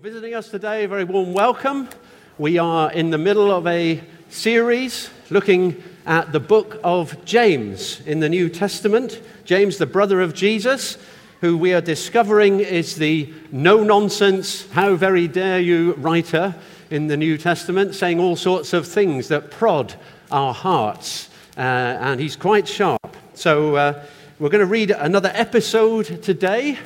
visiting us today, a very warm welcome. We are in the middle of a series looking at the book of James in the New Testament. James, the brother of Jesus, who we are discovering is the no nonsense, how very dare you writer in the New Testament, saying all sorts of things that prod our hearts. Uh, and he's quite sharp. So uh, we're going to read another episode today.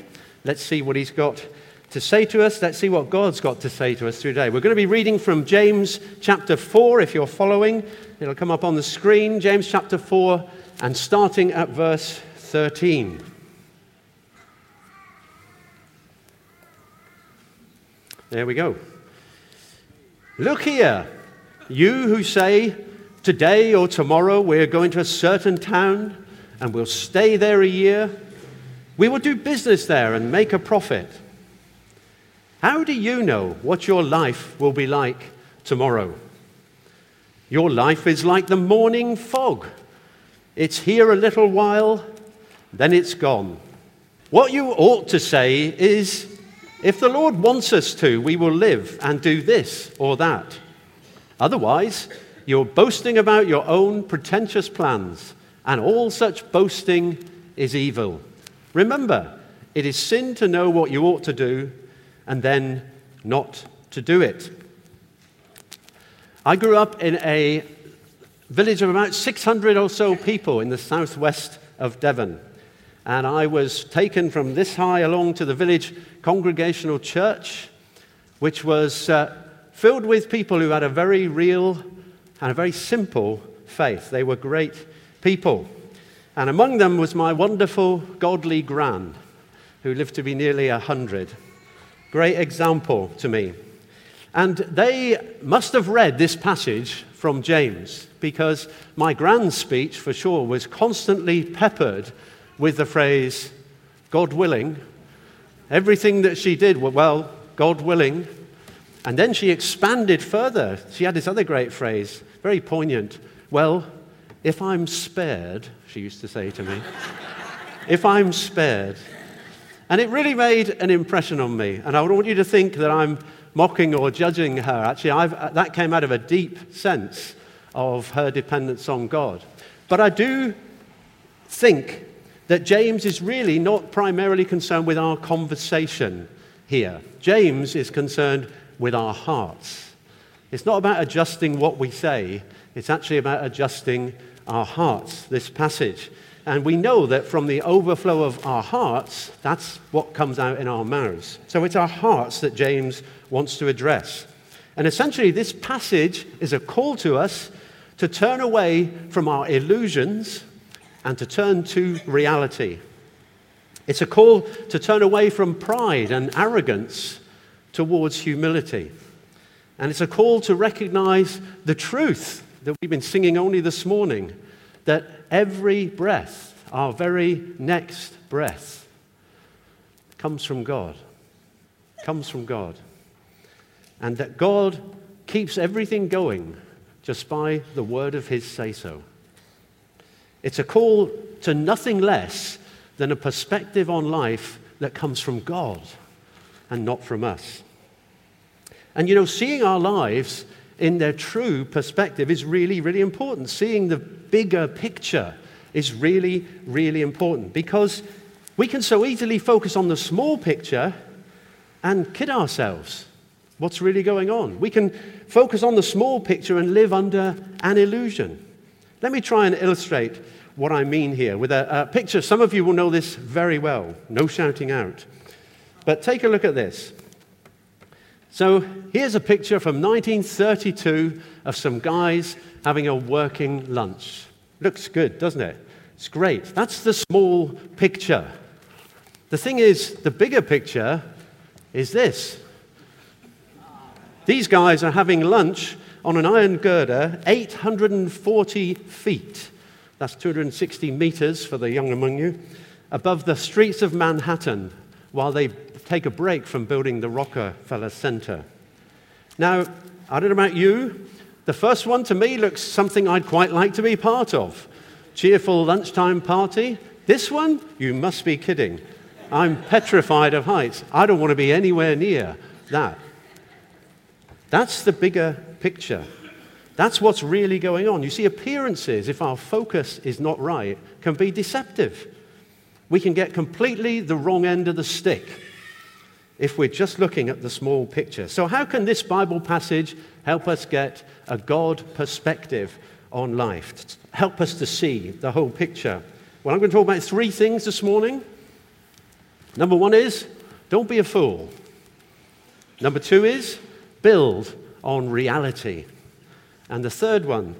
Let's see what he's got to say to us. Let's see what God's got to say to us today. We're going to be reading from James chapter 4, if you're following. It'll come up on the screen. James chapter 4, and starting at verse 13. There we go. Look here, you who say, Today or tomorrow we're going to a certain town and we'll stay there a year. We will do business there and make a profit. How do you know what your life will be like tomorrow? Your life is like the morning fog. It's here a little while, then it's gone. What you ought to say is, if the Lord wants us to, we will live and do this or that. Otherwise, you're boasting about your own pretentious plans, and all such boasting is evil. Remember, it is sin to know what you ought to do and then not to do it. I grew up in a village of about 600 or so people in the southwest of Devon. And I was taken from this high along to the village congregational church, which was uh, filled with people who had a very real and a very simple faith. They were great people. And among them was my wonderful, godly gran, who lived to be nearly a hundred. Great example to me. And they must have read this passage from James because my grand speech, for sure, was constantly peppered with the phrase, God willing. Everything that she did, well, God willing. And then she expanded further. She had this other great phrase, very poignant. Well, if I'm spared, she used to say to me, if I'm spared, and it really made an impression on me. And I don't want you to think that I'm mocking or judging her. Actually, I've, uh, that came out of a deep sense of her dependence on God. But I do think that James is really not primarily concerned with our conversation here. James is concerned with our hearts. It's not about adjusting what we say, it's actually about adjusting our hearts, this passage. And we know that from the overflow of our hearts, that's what comes out in our mouths. So it's our hearts that James wants to address. And essentially, this passage is a call to us to turn away from our illusions and to turn to reality. It's a call to turn away from pride and arrogance towards humility. And it's a call to recognize the truth that we've been singing only this morning that every breath, our very next breath, comes from God. Comes from God. And that God keeps everything going just by the word of his say so. It's a call to nothing less than a perspective on life that comes from God and not from us. And you know, seeing our lives in their true perspective is really, really important. Seeing the bigger picture is really, really important because we can so easily focus on the small picture and kid ourselves. What's really going on? We can focus on the small picture and live under an illusion. Let me try and illustrate what I mean here with a, a picture. Some of you will know this very well. No shouting out. But take a look at this. So here's a picture from 1932 of some guys having a working lunch. Looks good, doesn't it? It's great. That's the small picture. The thing is, the bigger picture is this. These guys are having lunch on an iron girder, 840 feet. That's 260 meters for the young among you, above the streets of Manhattan, while they take a break from building the Rockefeller Center. Now, I don't know about you, the first one to me looks something I'd quite like to be part of. Cheerful lunchtime party. This one, you must be kidding. I'm petrified of heights. I don't want to be anywhere near that. That's the bigger picture. That's what's really going on. You see, appearances, if our focus is not right, can be deceptive. We can get completely the wrong end of the stick if we're just looking at the small picture. So, how can this Bible passage help us get a God perspective on life? Help us to see the whole picture. Well, I'm going to talk about three things this morning. Number one is don't be a fool. Number two is build on reality. And the third one,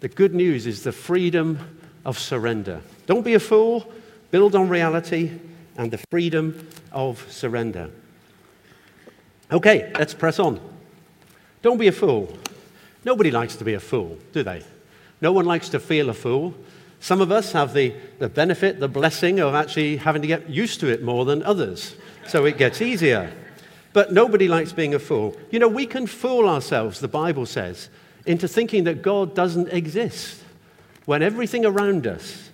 the good news is the freedom of surrender. Don't be a fool, build on reality and the freedom of surrender. Okay, let's press on. Don't be a fool. Nobody likes to be a fool, do they? No one likes to feel a fool. Some of us have the, the benefit, the blessing of actually having to get used to it more than others. So it gets easier. But nobody likes being a fool. You know, we can fool ourselves, the Bible says, into thinking that God doesn't exist when everything around us,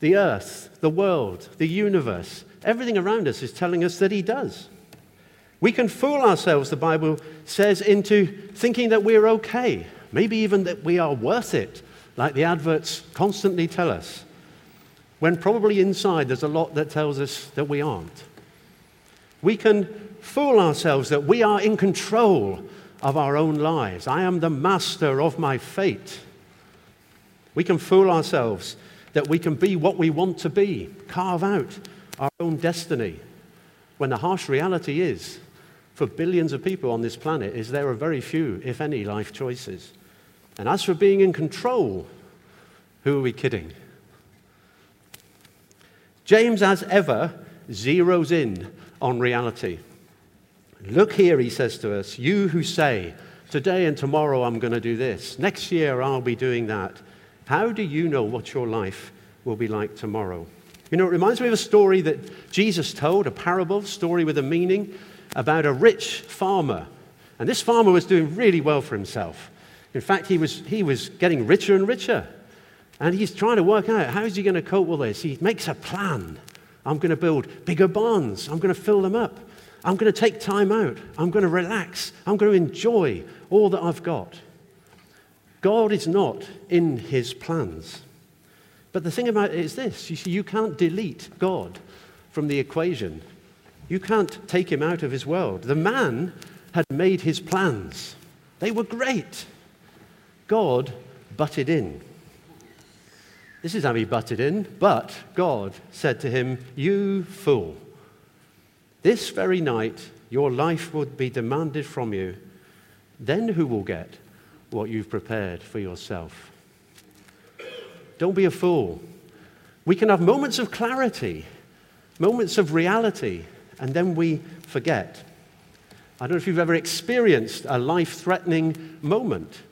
the earth, the world, the universe, everything around us is telling us that He does. We can fool ourselves, the Bible says, into thinking that we're okay, maybe even that we are worth it, like the adverts constantly tell us, when probably inside there's a lot that tells us that we aren't. We can fool ourselves that we are in control of our own lives. I am the master of my fate. We can fool ourselves that we can be what we want to be, carve out our own destiny, when the harsh reality is, for billions of people on this planet, is there are very few, if any, life choices. And as for being in control, who are we kidding? James, as ever, zeroes in on reality. Look here, he says to us, you who say, Today and tomorrow I'm going to do this, next year I'll be doing that. How do you know what your life will be like tomorrow? You know, it reminds me of a story that Jesus told, a parable, story with a meaning, about a rich farmer. And this farmer was doing really well for himself. In fact, he was, he was getting richer and richer. And he's trying to work out how is he going to cope with this. He makes a plan. I'm going to build bigger barns. I'm going to fill them up. I'm going to take time out. I'm going to relax. I'm going to enjoy all that I've got. God is not in his plans. But the thing about it is this you see, you can't delete God from the equation. You can't take him out of his world. The man had made his plans, they were great. God butted in. This is how he butted in. But God said to him, You fool, this very night your life would be demanded from you. Then who will get what you've prepared for yourself? Don't be a fool. We can have moments of clarity, moments of reality, and then we forget. I don't know if you've ever experienced a life threatening moment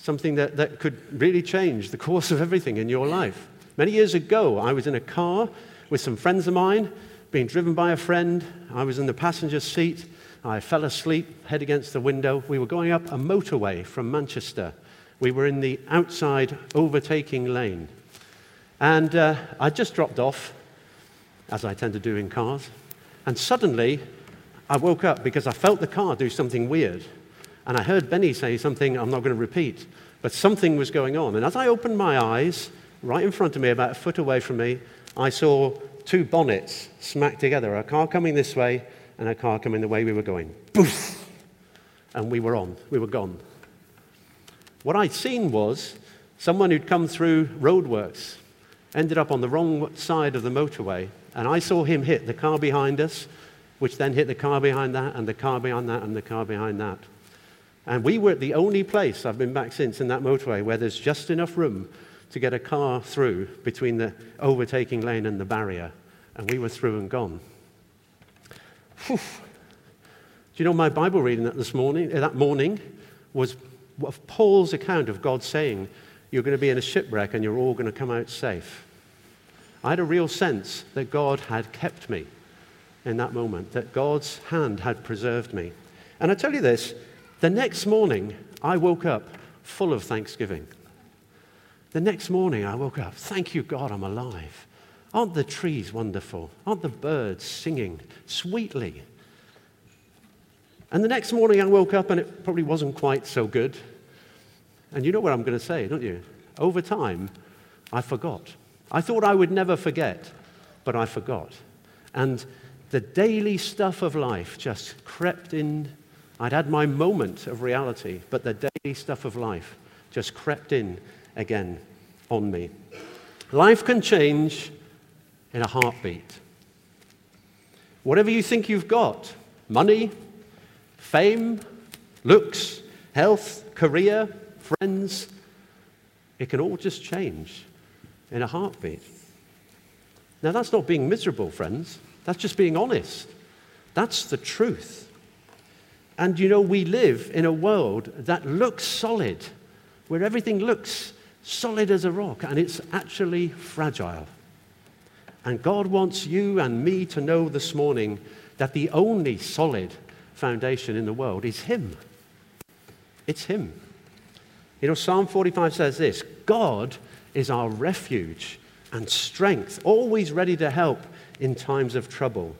something that, that could really change the course of everything in your life. Many years ago, I was in a car with some friends of mine, being driven by a friend. I was in the passenger seat. I fell asleep, head against the window. We were going up a motorway from Manchester. We were in the outside overtaking lane. And uh, I just dropped off, as I tend to do in cars. And suddenly, I woke up because I felt the car do something weird. And I heard Benny say something I'm not going to repeat, but something was going on. And as I opened my eyes, right in front of me, about a foot away from me, I saw two bonnets smacked together a car coming this way and a car coming the way we were going. Boof! And we were on, we were gone. What I'd seen was someone who'd come through roadworks, ended up on the wrong side of the motorway, and I saw him hit the car behind us, which then hit the car behind that, and the car behind that, and the car behind that. And we were at the only place, I've been back since, in that motorway where there's just enough room to get a car through between the overtaking lane and the barrier. And we were through and gone. Whew. Do you know my Bible reading that this morning, eh, that morning was Paul's account of God saying, You're going to be in a shipwreck and you're all going to come out safe. I had a real sense that God had kept me in that moment, that God's hand had preserved me. And I tell you this the next morning, I woke up full of thanksgiving. The next morning, I woke up, thank you, God, I'm alive. Aren't the trees wonderful? Aren't the birds singing sweetly? And the next morning I woke up and it probably wasn't quite so good. And you know what I'm going to say, don't you? Over time, I forgot. I thought I would never forget, but I forgot. And the daily stuff of life just crept in. I'd had my moment of reality, but the daily stuff of life just crept in again on me. Life can change in a heartbeat. Whatever you think you've got money, fame, looks, health, career, friends it can all just change in a heartbeat. Now, that's not being miserable, friends. That's just being honest. That's the truth. And you know, we live in a world that looks solid, where everything looks solid as a rock, and it's actually fragile. And God wants you and me to know this morning that the only solid foundation in the world is Him. It's Him. You know, Psalm 45 says this God is our refuge and strength, always ready to help in times of trouble.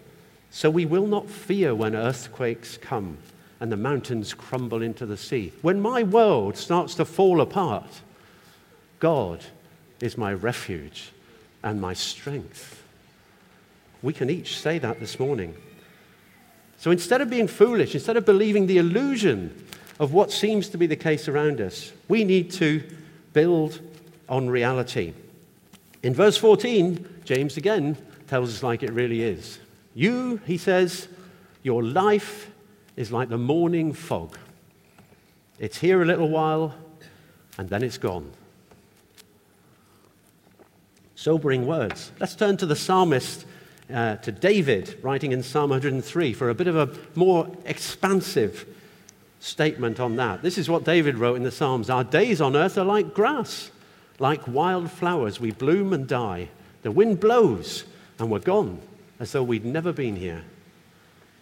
So we will not fear when earthquakes come and the mountains crumble into the sea. When my world starts to fall apart, God is my refuge and my strength. We can each say that this morning. So instead of being foolish, instead of believing the illusion of what seems to be the case around us, we need to build on reality. In verse 14, James again tells us like it really is. You, he says, your life is like the morning fog. It's here a little while, and then it's gone. Sobering words. Let's turn to the psalmist, uh, to David, writing in Psalm 103, for a bit of a more expansive statement on that. This is what David wrote in the Psalms Our days on earth are like grass, like wild flowers. We bloom and die. The wind blows, and we're gone as though we'd never been here.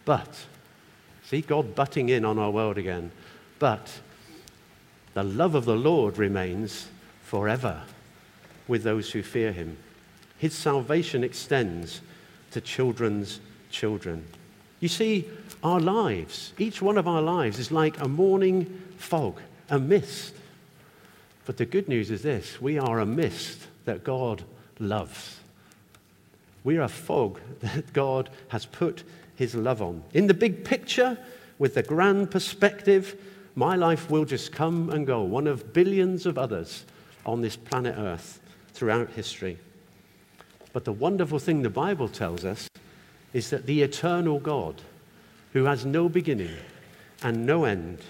But, see God butting in on our world again. But the love of the Lord remains forever with those who fear him. His salvation extends to children's children. You see, our lives, each one of our lives, is like a morning fog, a mist. But the good news is this we are a mist that God loves. We are a fog that God has put his love on. In the big picture, with the grand perspective, my life will just come and go, one of billions of others on this planet Earth throughout history. But the wonderful thing the Bible tells us is that the eternal God, who has no beginning and no end,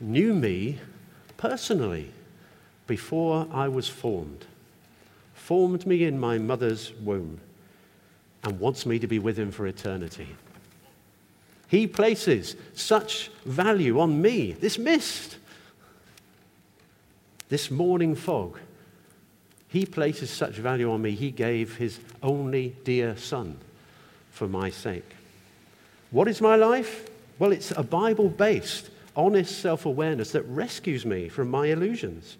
knew me personally before I was formed, formed me in my mother's womb and wants me to be with him for eternity. He places such value on me, this mist, this morning fog. He places such value on me, he gave his only dear son for my sake. What is my life? Well, it's a Bible based, honest self awareness that rescues me from my illusions.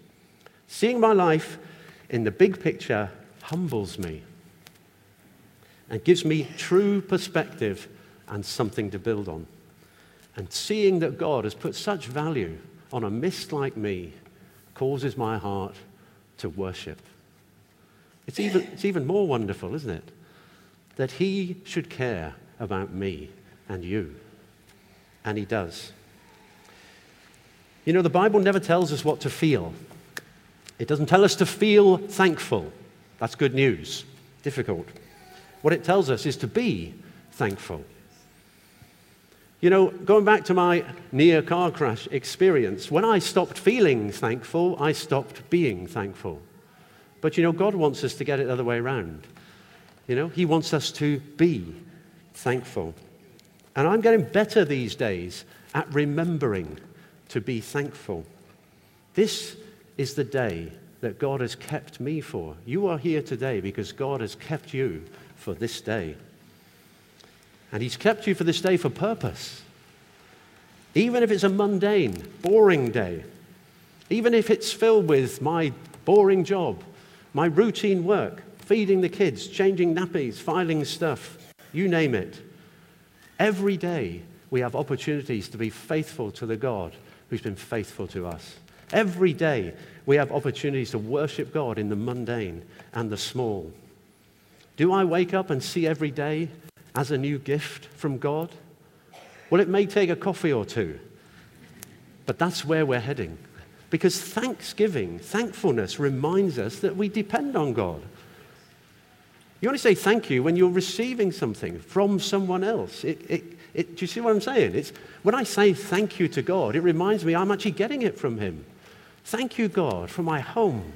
Seeing my life in the big picture humbles me and gives me true perspective and something to build on. And seeing that God has put such value on a mist like me causes my heart to worship. It's even, it's even more wonderful, isn't it? That He should care about me and you. And He does. You know, the Bible never tells us what to feel, it doesn't tell us to feel thankful. That's good news. Difficult. What it tells us is to be thankful. You know, going back to my near car crash experience, when I stopped feeling thankful, I stopped being thankful. But you know, God wants us to get it the other way around. You know, He wants us to be thankful. And I'm getting better these days at remembering to be thankful. This is the day that God has kept me for. You are here today because God has kept you for this day. And He's kept you for this day for purpose. Even if it's a mundane, boring day, even if it's filled with my boring job, my routine work, feeding the kids, changing nappies, filing stuff, you name it. Every day we have opportunities to be faithful to the God who's been faithful to us. Every day, we have opportunities to worship God in the mundane and the small. Do I wake up and see every day as a new gift from God? Well, it may take a coffee or two, but that's where we're heading. Because thanksgiving, thankfulness reminds us that we depend on God. You only say thank you when you're receiving something from someone else. It, it, it, do you see what I'm saying? It's, when I say thank you to God, it reminds me I'm actually getting it from Him. Thank you, God, for my home,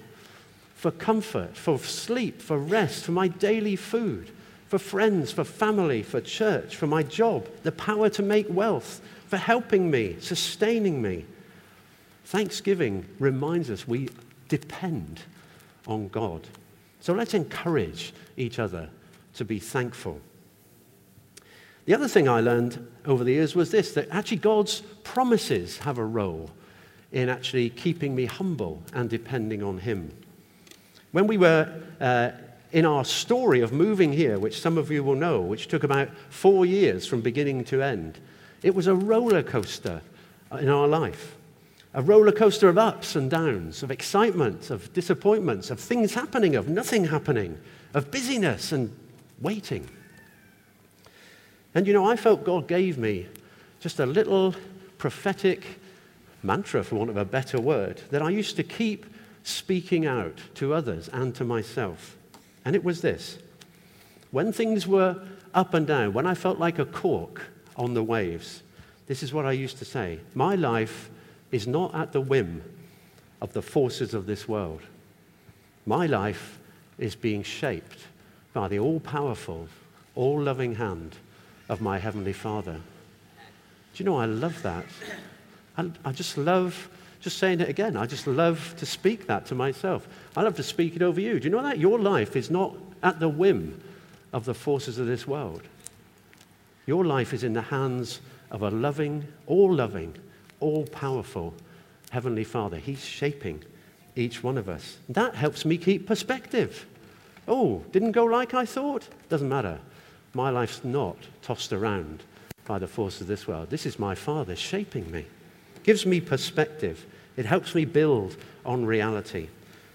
for comfort, for sleep, for rest, for my daily food, for friends, for family, for church, for my job, the power to make wealth, for helping me, sustaining me. Thanksgiving reminds us we depend on God. So let's encourage each other to be thankful. The other thing I learned over the years was this that actually God's promises have a role in actually keeping me humble and depending on Him. When we were uh, in our story of moving here, which some of you will know, which took about four years from beginning to end, it was a roller coaster in our life. A roller coaster of ups and downs, of excitement, of disappointments, of things happening, of nothing happening, of busyness and waiting. And you know, I felt God gave me just a little prophetic mantra, for want of a better word, that I used to keep speaking out to others and to myself. And it was this when things were up and down, when I felt like a cork on the waves, this is what I used to say My life is not at the whim of the forces of this world. My life is being shaped by the all powerful, all loving hand of my Heavenly Father. Do you know, I love that. I, I just love just saying it again. I just love to speak that to myself. I love to speak it over you. Do you know that? Your life is not at the whim of the forces of this world. Your life is in the hands of a loving, all loving, all powerful Heavenly Father. He's shaping each one of us. That helps me keep perspective. Oh, didn't go like I thought? Doesn't matter. My life's not tossed around by the force of this world. This is my Father shaping me. Gives me perspective. It helps me build on reality.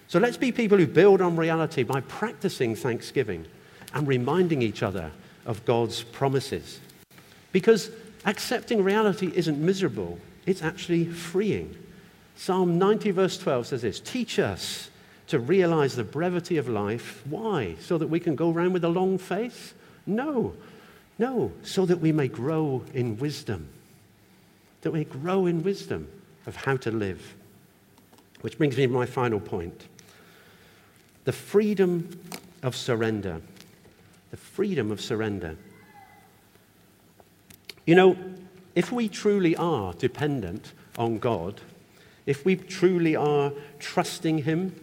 So let's be people who build on reality by practicing thanksgiving and reminding each other of God's promises. Because accepting reality isn't miserable, it's actually freeing. Psalm 90, verse 12 says this Teach us to realize the brevity of life. Why? So that we can go around with a long face? No. No. So that we may grow in wisdom. That we grow in wisdom of how to live. Which brings me to my final point the freedom of surrender. The freedom of surrender. You know, if we truly are dependent on God, if we truly are trusting Him,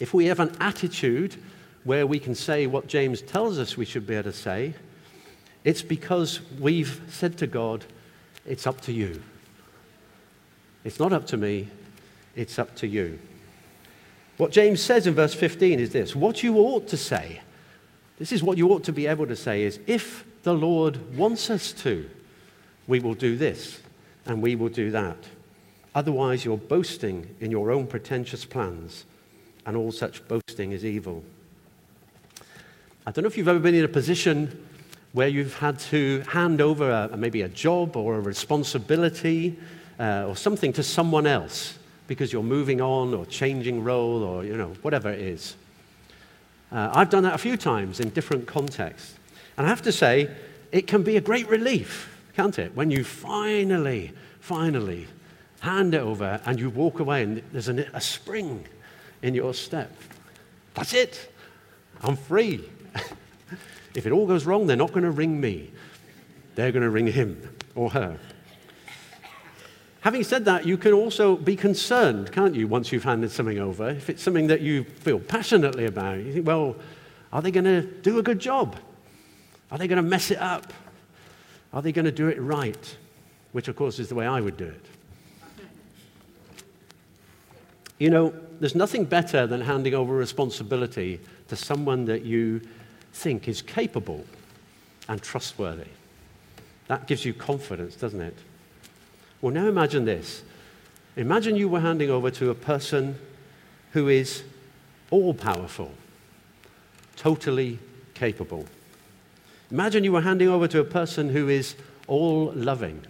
if we have an attitude where we can say what James tells us we should be able to say, it's because we've said to God, It's up to you. It's not up to me, it's up to you. What James says in verse 15 is this What you ought to say, this is what you ought to be able to say, is if the Lord wants us to, we will do this and we will do that. Otherwise, you're boasting in your own pretentious plans and all such boasting is evil. I don't know if you've ever been in a position where you've had to hand over a, maybe a job or a responsibility uh, or something to someone else because you're moving on or changing role or you know whatever it is. Uh, I've done that a few times in different contexts, and I have to say it can be a great relief, can't it, when you finally, finally hand it over and you walk away and there's a, a spring in your step. That's it. I'm free. if it all goes wrong, they're not going to ring me. They're going to ring him or her. Having said that, you can also be concerned, can't you, once you've handed something over? If it's something that you feel passionately about, you think, well, are they going to do a good job? Are they going to mess it up? Are they going to do it right? Which, of course, is the way I would do it. You know, there's nothing better than handing over responsibility to someone that you think is capable and trustworthy. That gives you confidence, doesn't it? Well, now imagine this. Imagine you were handing over to a person who is all powerful, totally capable. Imagine you were handing over to a person who is all loving,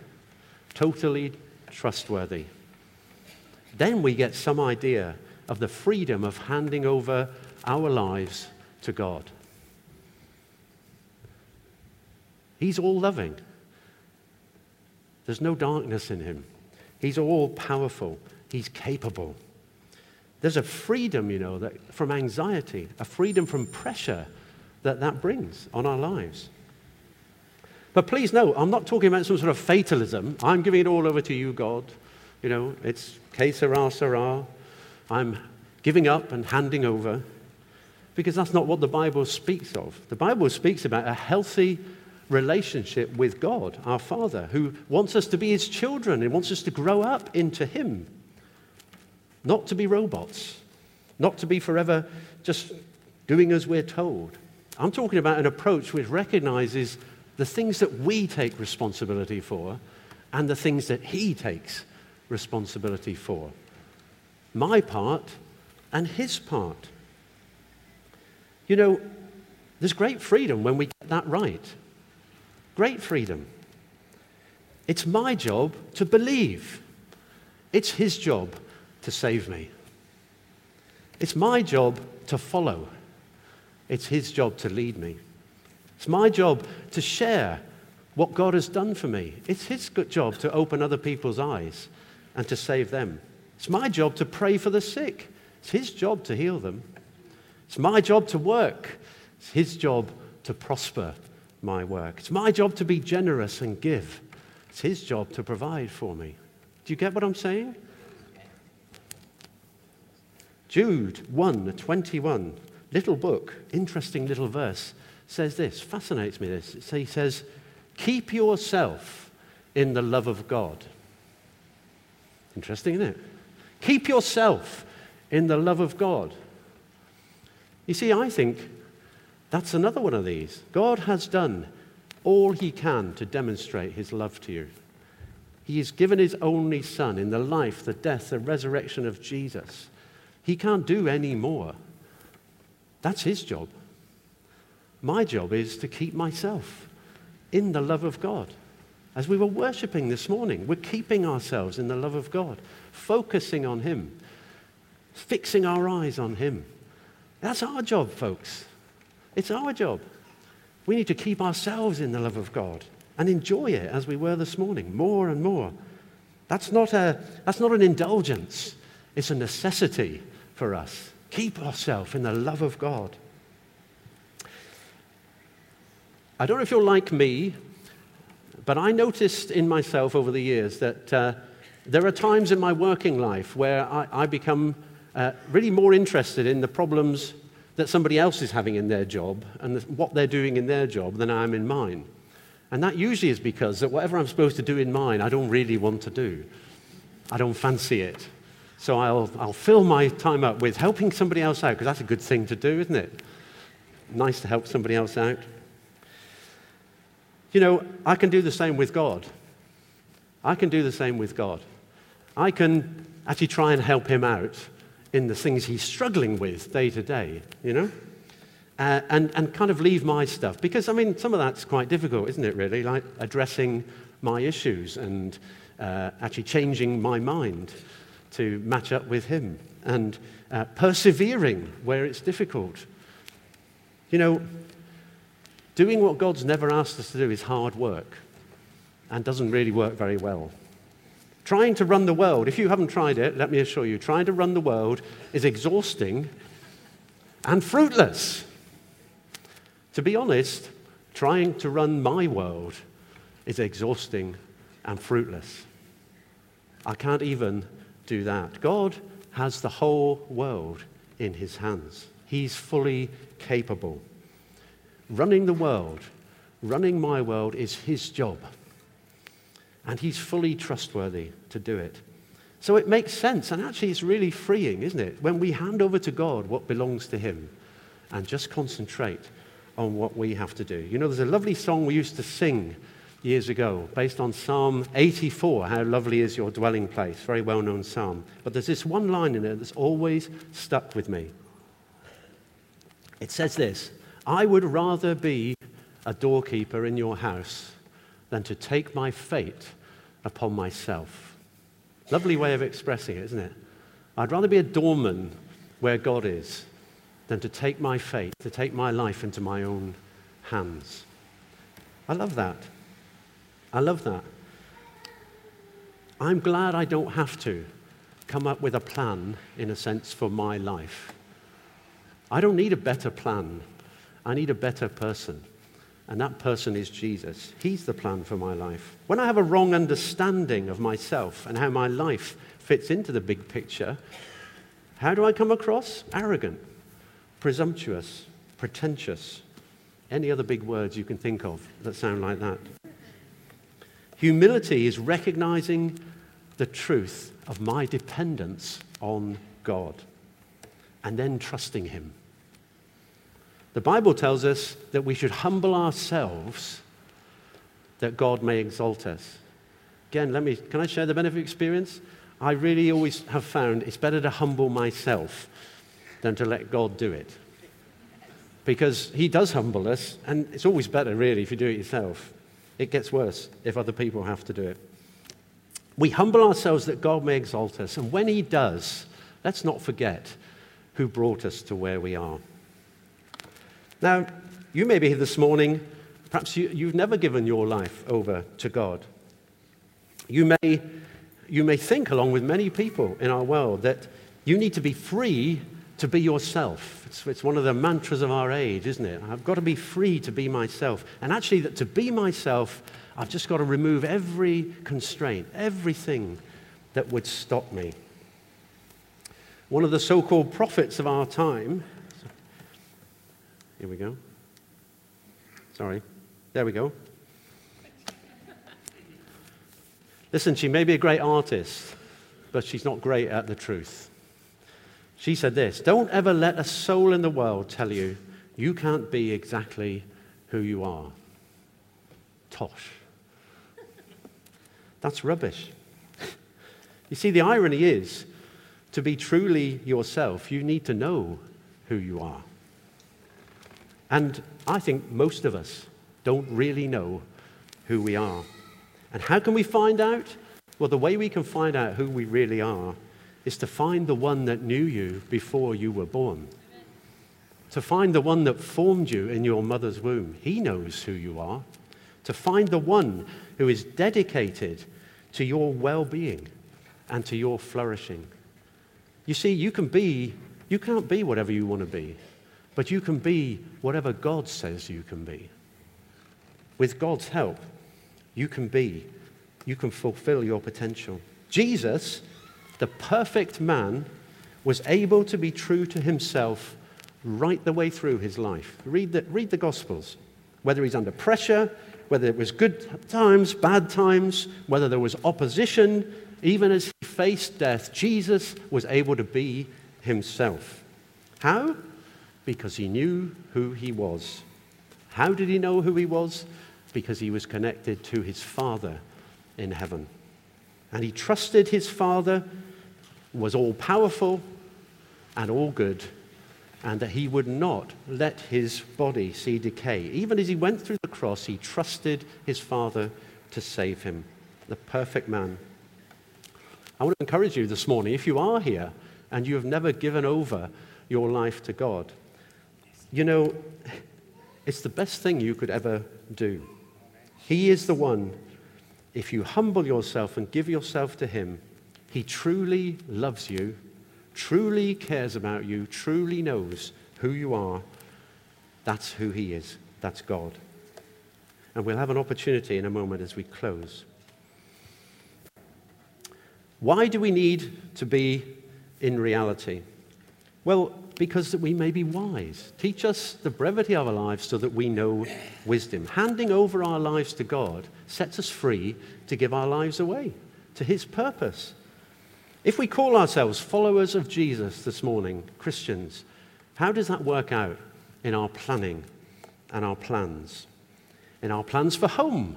totally trustworthy. Then we get some idea of the freedom of handing over our lives to God. He's all loving. There's no darkness in him. He's all powerful. He's capable. There's a freedom, you know, that, from anxiety, a freedom from pressure that that brings on our lives. But please know, I'm not talking about some sort of fatalism. I'm giving it all over to you, God. You know, it's que sera, sera. I'm giving up and handing over. Because that's not what the Bible speaks of. The Bible speaks about a healthy relationship with God, our Father, who wants us to be His children and wants us to grow up into Him. Not to be robots, not to be forever just doing as we're told. I'm talking about an approach which recognizes the things that we take responsibility for and the things that He takes responsibility for. My part and His part. You know, there's great freedom when we get that right. Great freedom. It's my job to believe. It's his job to save me. It's my job to follow. It's his job to lead me. It's my job to share what God has done for me. It's his good job to open other people's eyes and to save them. It's my job to pray for the sick. It's his job to heal them. It's my job to work. It's his job to prosper my work. It's my job to be generous and give. It's his job to provide for me. Do you get what I'm saying? Jude 1 21, little book, interesting little verse, says this, fascinates me this. So He says, Keep yourself in the love of God. Interesting, isn't it? Keep yourself in the love of God. You see, I think that's another one of these. God has done all he can to demonstrate his love to you. He has given his only son in the life, the death, the resurrection of Jesus. He can't do any more. That's his job. My job is to keep myself in the love of God. As we were worshiping this morning, we're keeping ourselves in the love of God, focusing on him, fixing our eyes on him. That's our job, folks. It's our job. We need to keep ourselves in the love of God and enjoy it as we were this morning, more and more. That's not, a, that's not an indulgence, it's a necessity for us. Keep ourselves in the love of God. I don't know if you're like me, but I noticed in myself over the years that uh, there are times in my working life where I, I become uh, really more interested in the problems that somebody else is having in their job and what they're doing in their job than I am in mine. And that usually is because that whatever I'm supposed to do in mine, I don't really want to do. I don't fancy it. So I'll, I'll fill my time up with helping somebody else out, because that's a good thing to do, isn't it? Nice to help somebody else out. You know, I can do the same with God. I can do the same with God. I can actually try and help him out in the things he's struggling with day to day, you know? Uh, and, and kind of leave my stuff. Because, I mean, some of that's quite difficult, isn't it, really? Like addressing my issues and uh, actually changing my mind to match up with him and uh, persevering where it's difficult. You know, doing what God's never asked us to do is hard work and doesn't really work very well. Trying to run the world, if you haven't tried it, let me assure you, trying to run the world is exhausting and fruitless. To be honest, trying to run my world is exhausting and fruitless. I can't even do that. God has the whole world in his hands, he's fully capable. Running the world, running my world is his job and he's fully trustworthy to do it. So it makes sense, and actually, it's really freeing, isn't it? When we hand over to God what belongs to him and just concentrate on what we have to do. You know, there's a lovely song we used to sing years ago based on Psalm 84, How Lovely is Your Dwelling Place, very well known psalm. But there's this one line in it that's always stuck with me. It says this I would rather be a doorkeeper in your house than to take my fate upon myself. Lovely way of expressing it, isn't it? I'd rather be a doorman where God is than to take my fate, to take my life into my own hands. I love that. I love that. I'm glad I don't have to come up with a plan, in a sense, for my life. I don't need a better plan. I need a better person. And that person is Jesus. He's the plan for my life. When I have a wrong understanding of myself and how my life fits into the big picture, how do I come across? Arrogant, presumptuous, pretentious. Any other big words you can think of that sound like that. Humility is recognizing the truth of my dependence on God and then trusting Him. The Bible tells us that we should humble ourselves that God may exalt us. Again, let me, can I share the benefit experience? I really always have found it's better to humble myself than to let God do it. Because He does humble us, and it's always better, really, if you do it yourself. It gets worse if other people have to do it. We humble ourselves that God may exalt us, and when He does, let's not forget who brought us to where we are. Now, you may be here this morning, perhaps you, you've never given your life over to God. You may, you may think, along with many people in our world, that you need to be free to be yourself. It's, it's one of the mantras of our age, isn't it? I've got to be free to be myself. And actually, that to be myself, I've just got to remove every constraint, everything that would stop me. One of the so called prophets of our time here we go. Sorry. There we go. Listen, she may be a great artist, but she's not great at the truth. She said this Don't ever let a soul in the world tell you you can't be exactly who you are. Tosh. That's rubbish. You see, the irony is to be truly yourself, you need to know who you are. And I think most of us don't really know who we are. And how can we find out? Well, the way we can find out who we really are is to find the one that knew you before you were born. To find the one that formed you in your mother's womb. He knows who you are. To find the one who is dedicated to your well being and to your flourishing. You see, you can be, you can't be whatever you want to be. But you can be whatever God says you can be. With God's help, you can be, you can fulfill your potential. Jesus, the perfect man, was able to be true to himself right the way through his life. Read the, read the Gospels. Whether he's under pressure, whether it was good times, bad times, whether there was opposition, even as he faced death, Jesus was able to be himself. How? Because he knew who he was. How did he know who he was? Because he was connected to his Father in heaven. And he trusted his Father was all powerful and all good, and that he would not let his body see decay. Even as he went through the cross, he trusted his Father to save him, the perfect man. I want to encourage you this morning if you are here and you have never given over your life to God, you know, it's the best thing you could ever do. He is the one, if you humble yourself and give yourself to Him, He truly loves you, truly cares about you, truly knows who you are. That's who He is. That's God. And we'll have an opportunity in a moment as we close. Why do we need to be in reality? Well, because that we may be wise. Teach us the brevity of our lives so that we know wisdom. Handing over our lives to God sets us free to give our lives away to His purpose. If we call ourselves followers of Jesus this morning, Christians, how does that work out in our planning and our plans? In our plans for home,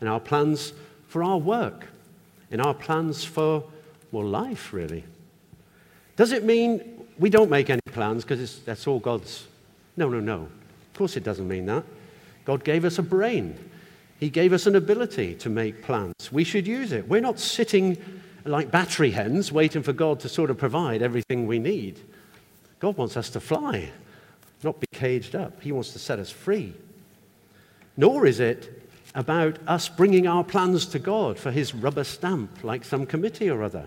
in our plans for our work, in our plans for well, life, really. Does it mean we don't make any plans because that's all God's? No, no, no. Of course, it doesn't mean that. God gave us a brain, He gave us an ability to make plans. We should use it. We're not sitting like battery hens waiting for God to sort of provide everything we need. God wants us to fly, not be caged up. He wants to set us free. Nor is it about us bringing our plans to God for His rubber stamp, like some committee or other.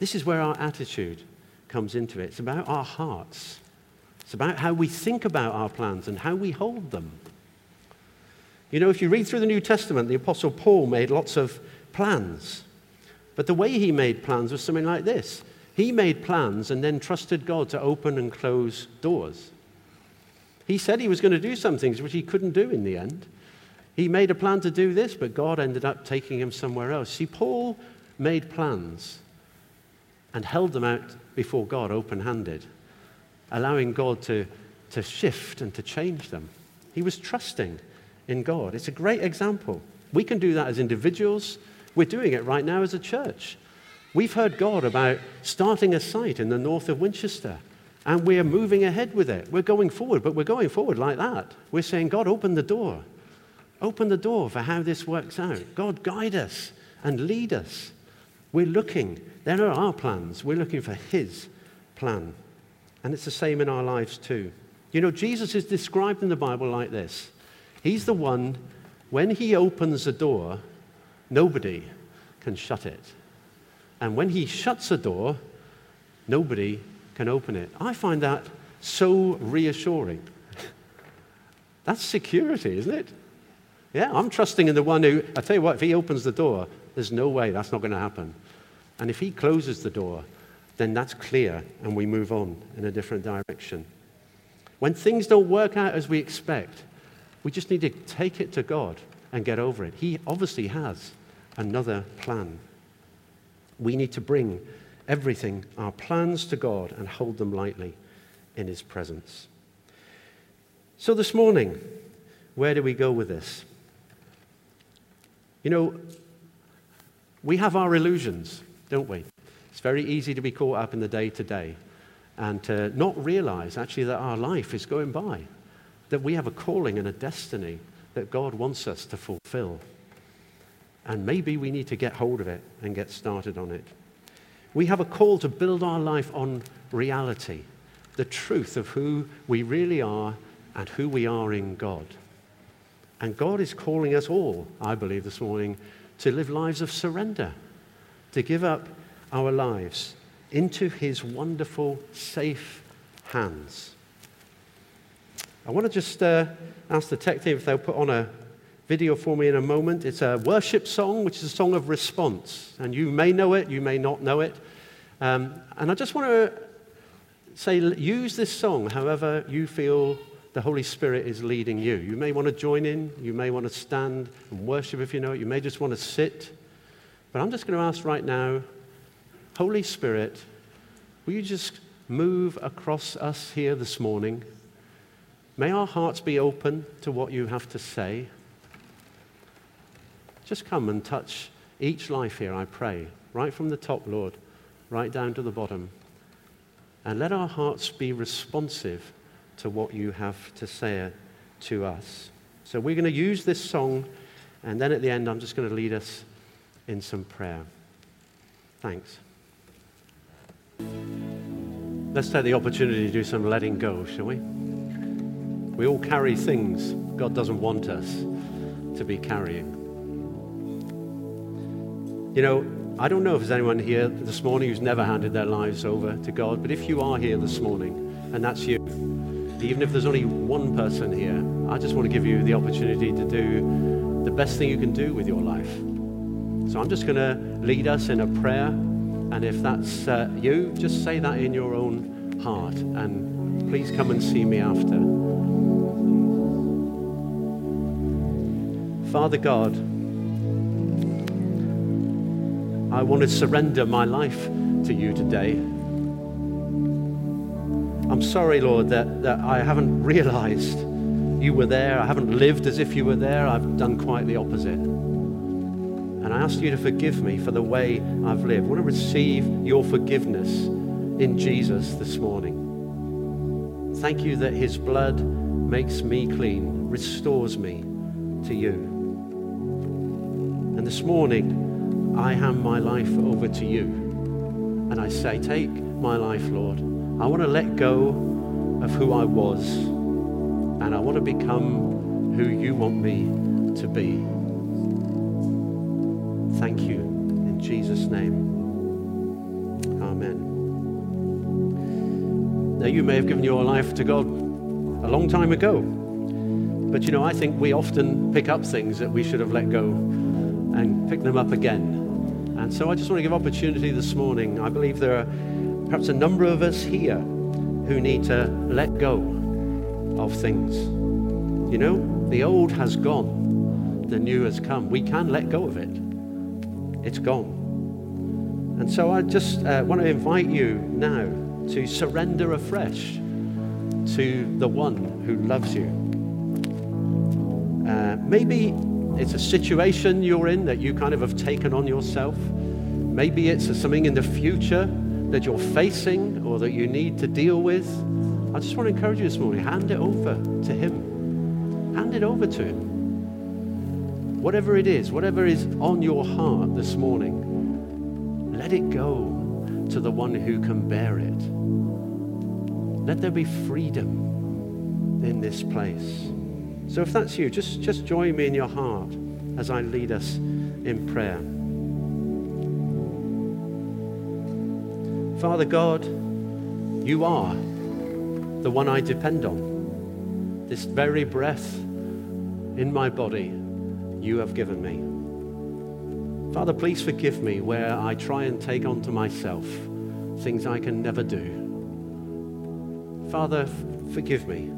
This is where our attitude comes into it. It's about our hearts. It's about how we think about our plans and how we hold them. You know, if you read through the New Testament, the Apostle Paul made lots of plans. But the way he made plans was something like this he made plans and then trusted God to open and close doors. He said he was going to do some things which he couldn't do in the end. He made a plan to do this, but God ended up taking him somewhere else. See, Paul made plans and held them out before God open handed, allowing God to, to shift and to change them. He was trusting in God. It's a great example. We can do that as individuals. We're doing it right now as a church. We've heard God about starting a site in the north of Winchester, and we're moving ahead with it. We're going forward, but we're going forward like that. We're saying, God, open the door. Open the door for how this works out. God, guide us and lead us. We're looking. There are our plans. We're looking for His plan. And it's the same in our lives too. You know, Jesus is described in the Bible like this He's the one, when He opens a door, nobody can shut it. And when He shuts a door, nobody can open it. I find that so reassuring. That's security, isn't it? Yeah, I'm trusting in the one who, I tell you what, if he opens the door, there's no way that's not going to happen. And if he closes the door, then that's clear and we move on in a different direction. When things don't work out as we expect, we just need to take it to God and get over it. He obviously has another plan. We need to bring everything, our plans to God, and hold them lightly in His presence. So, this morning, where do we go with this? You know, we have our illusions, don't we? It's very easy to be caught up in the day to day and to not realize actually that our life is going by, that we have a calling and a destiny that God wants us to fulfill. And maybe we need to get hold of it and get started on it. We have a call to build our life on reality, the truth of who we really are and who we are in God. And God is calling us all, I believe, this morning to live lives of surrender, to give up our lives into His wonderful, safe hands. I want to just uh, ask the tech team if they'll put on a video for me in a moment. It's a worship song, which is a song of response. And you may know it, you may not know it. Um, and I just want to say, use this song however you feel the Holy Spirit is leading you. You may want to join in, you may want to stand and worship if you know it, you may just want to sit. But I'm just going to ask right now Holy Spirit, will you just move across us here this morning? May our hearts be open to what you have to say. Just come and touch each life here, I pray, right from the top, Lord, right down to the bottom. And let our hearts be responsive to what you have to say to us. So we're going to use this song, and then at the end, I'm just going to lead us in some prayer. Thanks. Let's take the opportunity to do some letting go, shall we? We all carry things God doesn't want us to be carrying. You know, I don't know if there's anyone here this morning who's never handed their lives over to God, but if you are here this morning, and that's you, even if there's only one person here, I just want to give you the opportunity to do the best thing you can do with your life. So I'm just going to lead us in a prayer. And if that's uh, you, just say that in your own heart. And please come and see me after. Father God, I want to surrender my life to you today. I'm sorry, Lord, that, that I haven't realized you were there. I haven't lived as if you were there. I've done quite the opposite. And I ask you to forgive me for the way I've lived. I want to receive your forgiveness in Jesus this morning. Thank you that his blood makes me clean, restores me to you. And this morning, I hand my life over to you. And I say, Take my life, Lord. I want to let go of who I was, and I want to become who you want me to be. Jesus' name. Amen. Now, you may have given your life to God a long time ago. But you know, I think we often pick up things that we should have let go and pick them up again. And so I just want to give opportunity this morning. I believe there are perhaps a number of us here who need to let go of things. You know, the old has gone, the new has come. We can let go of it it's gone. And so I just uh, want to invite you now to surrender afresh to the one who loves you. Uh, maybe it's a situation you're in that you kind of have taken on yourself. Maybe it's something in the future that you're facing or that you need to deal with. I just want to encourage you this morning hand it over to Him. Hand it over to Him. Whatever it is, whatever is on your heart this morning, let it go to the one who can bear it. Let there be freedom in this place. So if that's you, just, just join me in your heart as I lead us in prayer. Father God, you are the one I depend on. This very breath in my body you have given me. Father, please forgive me where I try and take onto myself things I can never do. Father, forgive me.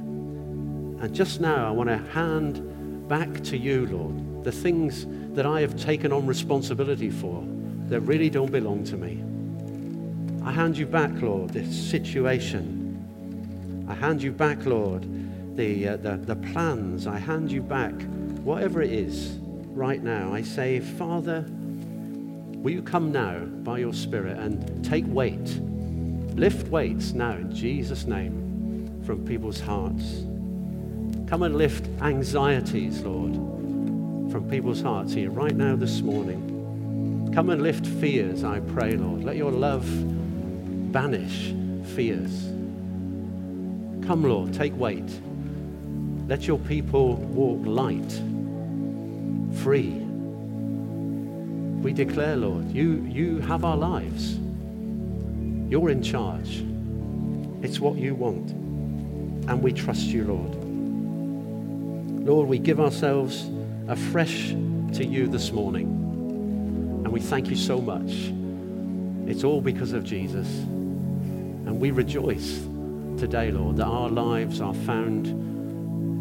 And just now, I want to hand back to you, Lord, the things that I have taken on responsibility for that really don't belong to me. I hand you back, Lord, this situation. I hand you back, Lord, the, uh, the, the plans. I hand you back whatever it is right now, I say, Father, will you come now by your Spirit and take weight, lift weights now in Jesus' name from people's hearts. Come and lift anxieties, Lord, from people's hearts here right now this morning. Come and lift fears, I pray, Lord. Let your love banish fears. Come, Lord, take weight. Let your people walk light free. We declare, Lord, you, you have our lives. You're in charge. It's what you want. And we trust you, Lord. Lord, we give ourselves afresh to you this morning. And we thank you so much. It's all because of Jesus. And we rejoice today, Lord, that our lives are found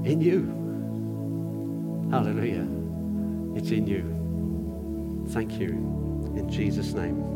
in you. Hallelujah. It's in you. Thank you. In Jesus' name.